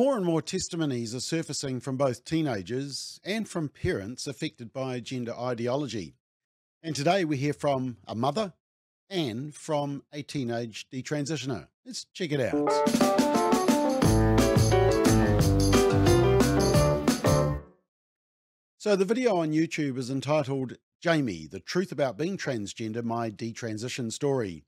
More and more testimonies are surfacing from both teenagers and from parents affected by gender ideology. And today we hear from a mother and from a teenage detransitioner. Let's check it out. So, the video on YouTube is entitled Jamie, The Truth About Being Transgender My Detransition Story.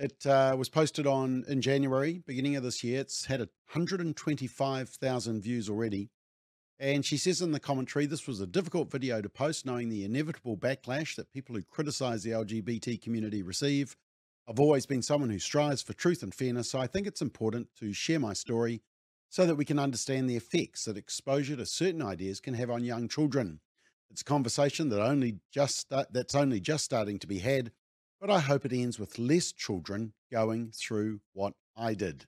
It uh, was posted on in January, beginning of this year. It's had 125,000 views already. And she says in the commentary, this was a difficult video to post, knowing the inevitable backlash that people who criticize the LGBT community receive. I've always been someone who strives for truth and fairness, so I think it's important to share my story so that we can understand the effects that exposure to certain ideas can have on young children. It's a conversation that only just that's only just starting to be had, but I hope it ends with less children going through what I did.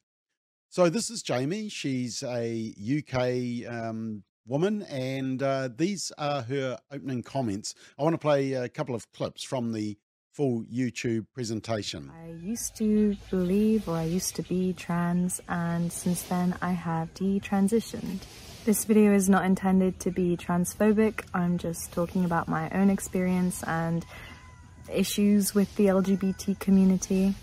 So, this is Jamie. She's a UK um, woman, and uh, these are her opening comments. I want to play a couple of clips from the full YouTube presentation. I used to believe or I used to be trans, and since then I have detransitioned. This video is not intended to be transphobic, I'm just talking about my own experience and issues with the LGBT community.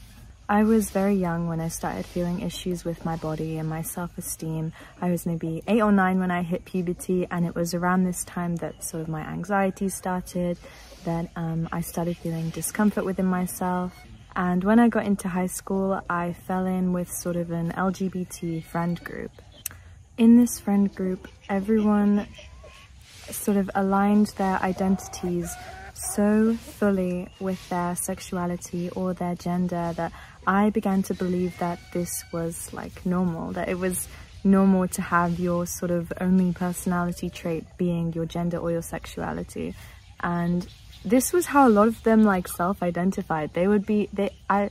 I was very young when I started feeling issues with my body and my self-esteem. I was maybe 8 or 9 when I hit puberty and it was around this time that sort of my anxiety started, that um, I started feeling discomfort within myself. And when I got into high school, I fell in with sort of an LGBT friend group. In this friend group, everyone sort of aligned their identities so fully with their sexuality or their gender that I began to believe that this was like normal, that it was normal to have your sort of only personality trait being your gender or your sexuality. And this was how a lot of them like self-identified. They would be, they, I,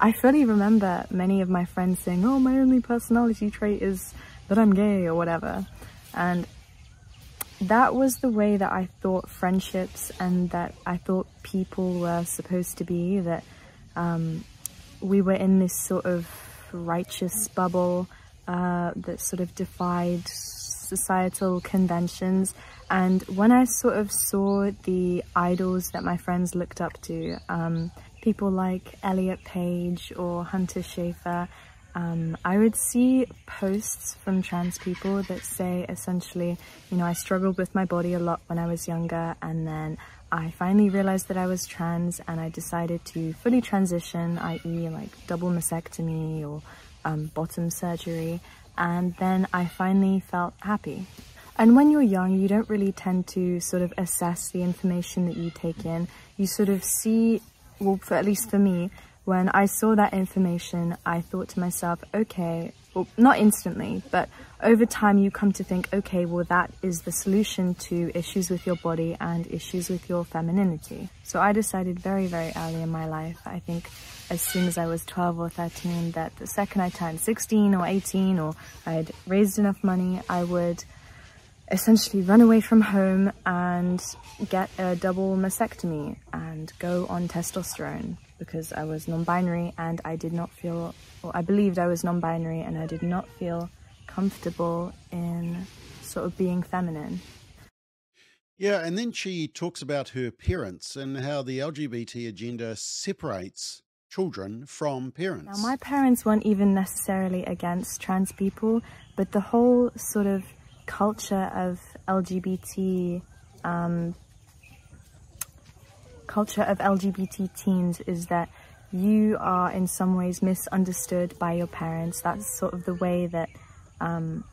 I fully remember many of my friends saying, oh, my only personality trait is that I'm gay or whatever. And that was the way that I thought friendships and that I thought people were supposed to be, that um, we were in this sort of righteous bubble uh, that sort of defied societal conventions. And when I sort of saw the idols that my friends looked up to, um, people like Elliot Page or Hunter Schafer, um, I would see posts from trans people that say essentially, you know, I struggled with my body a lot when I was younger and then I finally realized that I was trans and I decided to fully transition, i.e. like double mastectomy or um, bottom surgery, and then I finally felt happy. And when you're young, you don't really tend to sort of assess the information that you take in. You sort of see, well, for, at least for me, when I saw that information, I thought to myself, okay, well, not instantly, but over time you come to think, okay, well, that is the solution to issues with your body and issues with your femininity. So I decided very, very early in my life, I think as soon as I was 12 or 13, that the second I turned 16 or 18 or I had raised enough money, I would essentially run away from home and get a double mastectomy and go on testosterone because I was non-binary and I did not feel, or I believed I was non-binary and I did not feel comfortable in sort of being feminine. Yeah, and then she talks about her parents and how the LGBT agenda separates children from parents. Now, my parents weren't even necessarily against trans people, but the whole sort of culture of LGBT um, culture of LGBT teens is that you are in some ways misunderstood by your parents. That's sort of the way that um,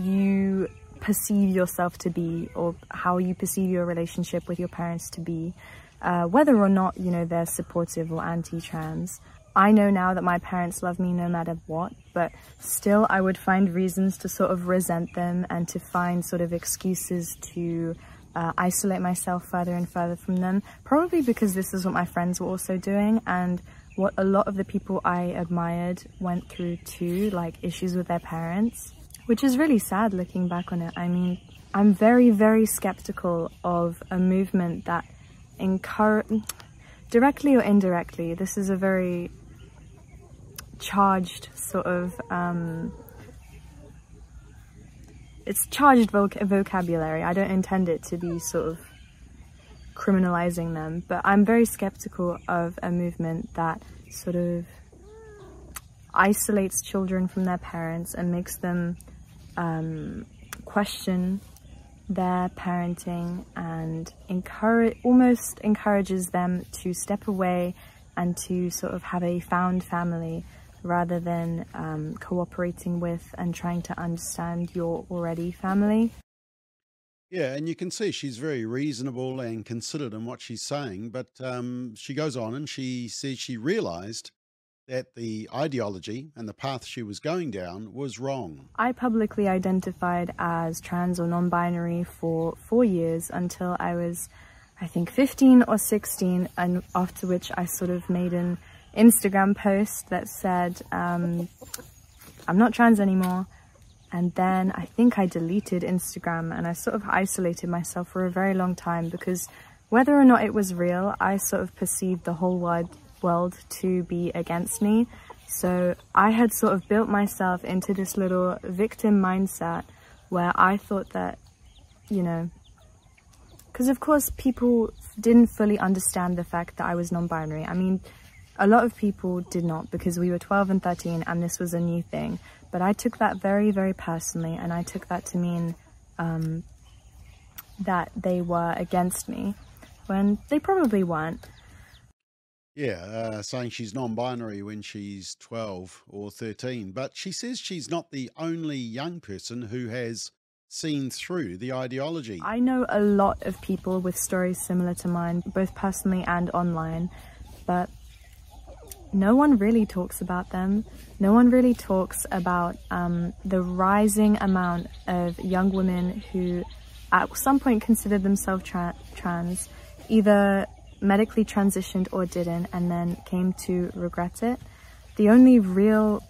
you perceive yourself to be or how you perceive your relationship with your parents to be, uh, whether or not, you know, they're supportive or anti-trans. I know now that my parents love me no matter what, but still I would find reasons to sort of resent them and to find sort of excuses to uh, isolate myself further and further from them, probably because this is what my friends were also doing and what a lot of the people I admired went through too, like issues with their parents, which is really sad looking back on it. I mean, I'm very, very skeptical of a movement that encourage, directly or indirectly, this is a very charged sort of um, it's charged voc vocabulary. I don't intend it to be sort of criminalizing them, but I'm very skeptical of a movement that sort of isolates children from their parents and makes them um, question their parenting and encourage almost encourages them to step away and to sort of have a found family rather than um, cooperating with and trying to understand your already family. Yeah, and you can see she's very reasonable and considered in what she's saying, but um, she goes on and she says she realized that the ideology and the path she was going down was wrong. I publicly identified as trans or non binary for four years until I was, I think, 15 or 16, and after which I sort of made an Instagram post that said, um, I'm not trans anymore. And then I think I deleted Instagram and I sort of isolated myself for a very long time because whether or not it was real, I sort of perceived the whole wide world to be against me. So I had sort of built myself into this little victim mindset where I thought that, you know, because of course people didn't fully understand the fact that I was non-binary. I mean, a lot of people did not because we were 12 and 13 and this was a new thing. But I took that very, very personally and I took that to mean um, that they were against me when they probably weren't. Yeah, uh, saying she's non binary when she's 12 or 13. But she says she's not the only young person who has seen through the ideology. I know a lot of people with stories similar to mine, both personally and online, but no one really talks about them. No one really talks about um, the rising amount of young women who at some point considered themselves tra trans, either medically transitioned or didn't, and then came to regret it. The only real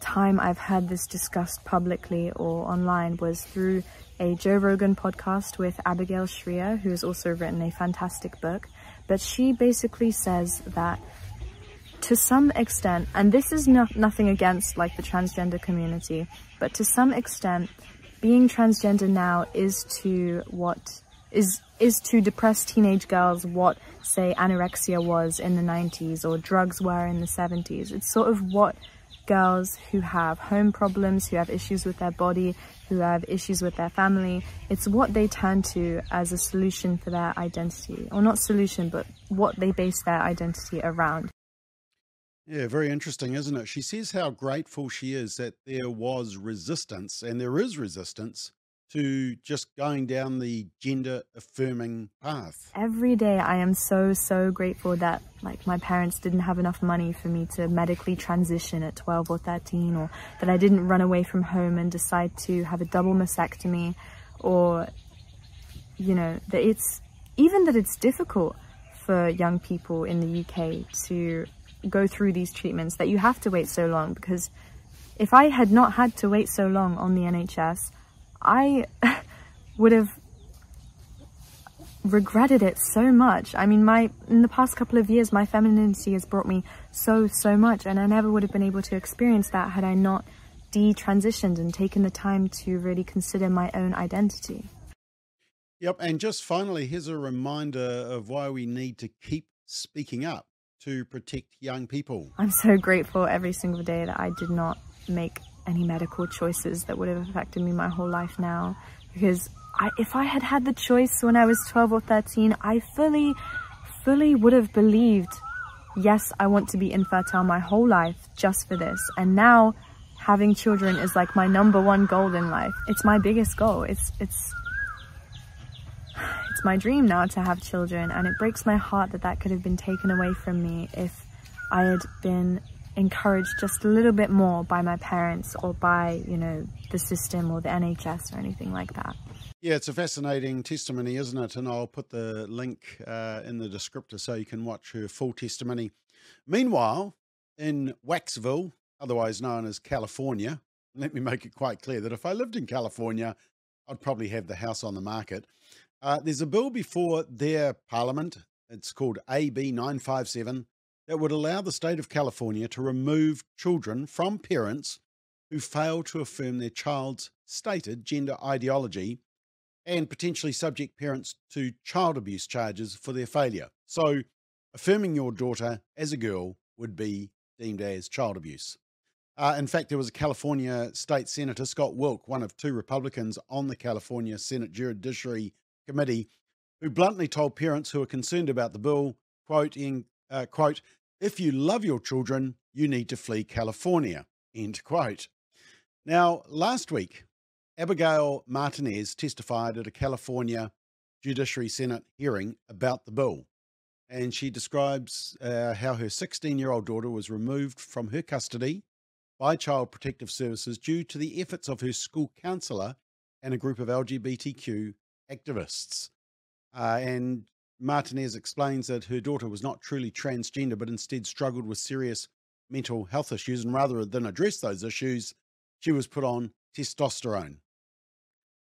time I've had this discussed publicly or online was through a Joe Rogan podcast with Abigail Shrier, who has also written a fantastic book. But she basically says that to some extent, and this is no, nothing against like the transgender community, but to some extent, being transgender now is to what is is to depressed teenage girls what say anorexia was in the 90s or drugs were in the 70s. It's sort of what girls who have home problems, who have issues with their body, who have issues with their family, it's what they turn to as a solution for their identity. Or not solution, but what they base their identity around. Yeah, very interesting, isn't it? She says how grateful she is that there was resistance and there is resistance to just going down the gender affirming path. Every day I am so, so grateful that like my parents didn't have enough money for me to medically transition at 12 or 13 or that I didn't run away from home and decide to have a double mastectomy or, you know, that it's, even that it's difficult for young people in the UK to go through these treatments that you have to wait so long because if I had not had to wait so long on the NHS, I would have regretted it so much. I mean, my in the past couple of years, my femininity has brought me so, so much, and I never would have been able to experience that had I not detransitioned and taken the time to really consider my own identity. Yep, and just finally, here's a reminder of why we need to keep speaking up to protect young people. I'm so grateful every single day that I did not make any medical choices that would have affected me my whole life now. Because I, if I had had the choice when I was 12 or 13, I fully, fully would have believed, yes, I want to be infertile my whole life just for this. And now having children is like my number one goal in life. It's my biggest goal. It's, it's, it's my dream now to have children and it breaks my heart that that could have been taken away from me if I had been encouraged just a little bit more by my parents or by, you know, the system or the NHS or anything like that. Yeah, it's a fascinating testimony, isn't it? And I'll put the link uh, in the descriptor so you can watch her full testimony. Meanwhile, in Waxville, otherwise known as California, let me make it quite clear that if I lived in California, I'd probably have the house on the market. Uh, there's a bill before their parliament. It's called AB 957 that would allow the state of California to remove children from parents who fail to affirm their child's stated gender ideology and potentially subject parents to child abuse charges for their failure. So, affirming your daughter as a girl would be deemed as child abuse. Uh, in fact, there was a California state senator, Scott Wilk, one of two Republicans on the California Senate Judiciary Committee, who bluntly told parents who are concerned about the bill, quote, in, uh, quote, if you love your children, you need to flee California, end quote. Now, last week, Abigail Martinez testified at a California Judiciary Senate hearing about the bill. And she describes uh, how her 16 year old daughter was removed from her custody by Child Protective Services due to the efforts of her school counselor and a group of LGBTQ activists. Uh, and Martinez explains that her daughter was not truly transgender, but instead struggled with serious mental health issues. And rather than address those issues, she was put on testosterone.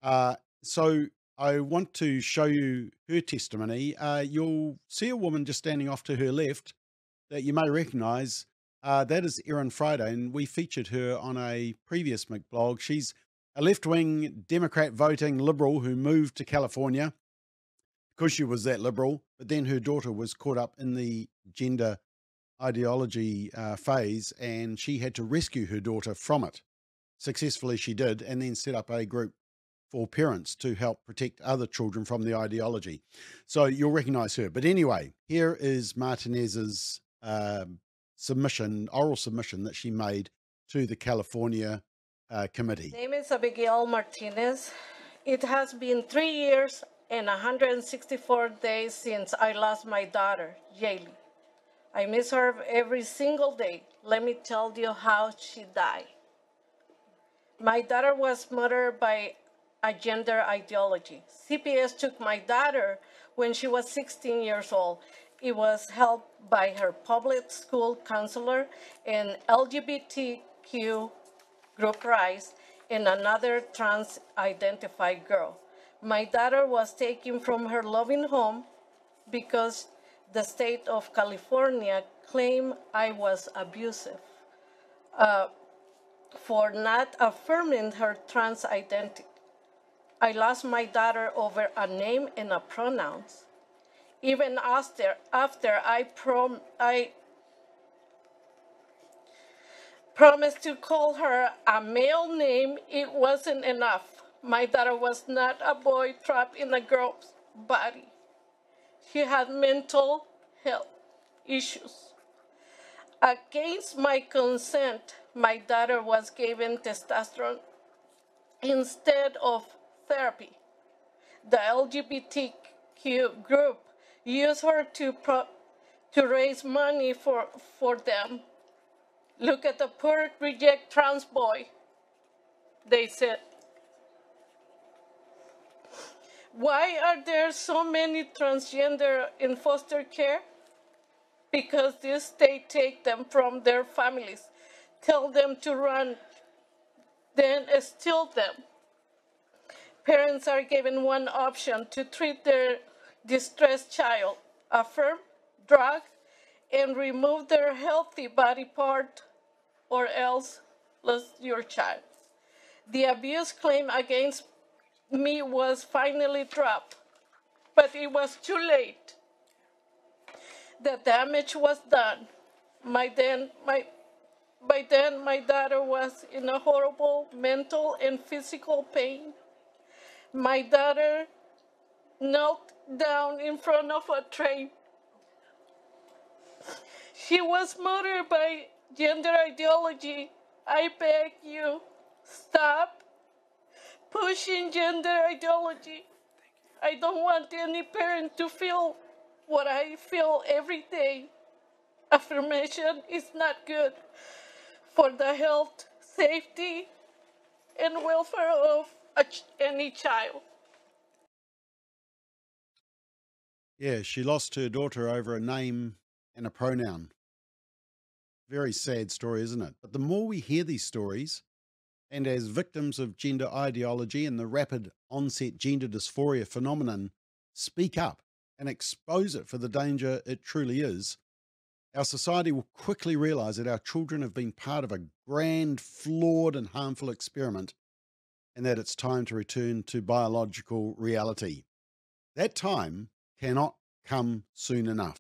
Uh, so I want to show you her testimony. Uh, you'll see a woman just standing off to her left that you may recognize. Uh, that is Erin Friday, and we featured her on a previous McBlog. She's a left wing Democrat voting liberal who moved to California because she was that liberal, but then her daughter was caught up in the gender ideology uh, phase and she had to rescue her daughter from it. Successfully, she did, and then set up a group for parents to help protect other children from the ideology. So you'll recognize her. But anyway, here is Martinez's uh, submission, oral submission that she made to the California uh, committee. name is Abigail Martinez. It has been three years and 164 days since I lost my daughter, Jaylee. I miss her every single day. Let me tell you how she died. My daughter was murdered by a gender ideology. CPS took my daughter when she was 16 years old. It was helped by her public school counselor and LGBTQ group Rise and another trans identified girl. My daughter was taken from her loving home because the state of California claimed I was abusive uh, for not affirming her trans identity. I lost my daughter over a name and a pronouns. Even after, after I, prom, I promised to call her a male name, it wasn't enough. My daughter was not a boy trapped in a girl's body. She had mental health issues. Against my consent, my daughter was given testosterone instead of therapy. The LGBTQ group used her to, pro- to raise money for, for them. Look at the poor reject trans boy, they said. Why are there so many transgender in foster care? Because this state take them from their families, tell them to run, then steal them parents are given one option to treat their distressed child, affirm, drug, and remove their healthy body part, or else lose your child. The abuse claim against me was finally dropped, but it was too late. The damage was done. My then, my, by then, my daughter was in a horrible mental and physical pain my daughter knelt down in front of a train. She was murdered by gender ideology. I beg you, stop pushing gender ideology. I don't want any parent to feel what I feel every day. Affirmation is not good for the health, safety, and welfare of any child. Yeah, she lost her daughter over a name and a pronoun. Very sad story, isn't it? But the more we hear these stories, and as victims of gender ideology and the rapid onset gender dysphoria phenomenon, speak up and expose it for the danger it truly is, our society will quickly realize that our children have been part of a grand, flawed, and harmful experiment, and that it's time to return to biological reality. That time cannot come soon enough.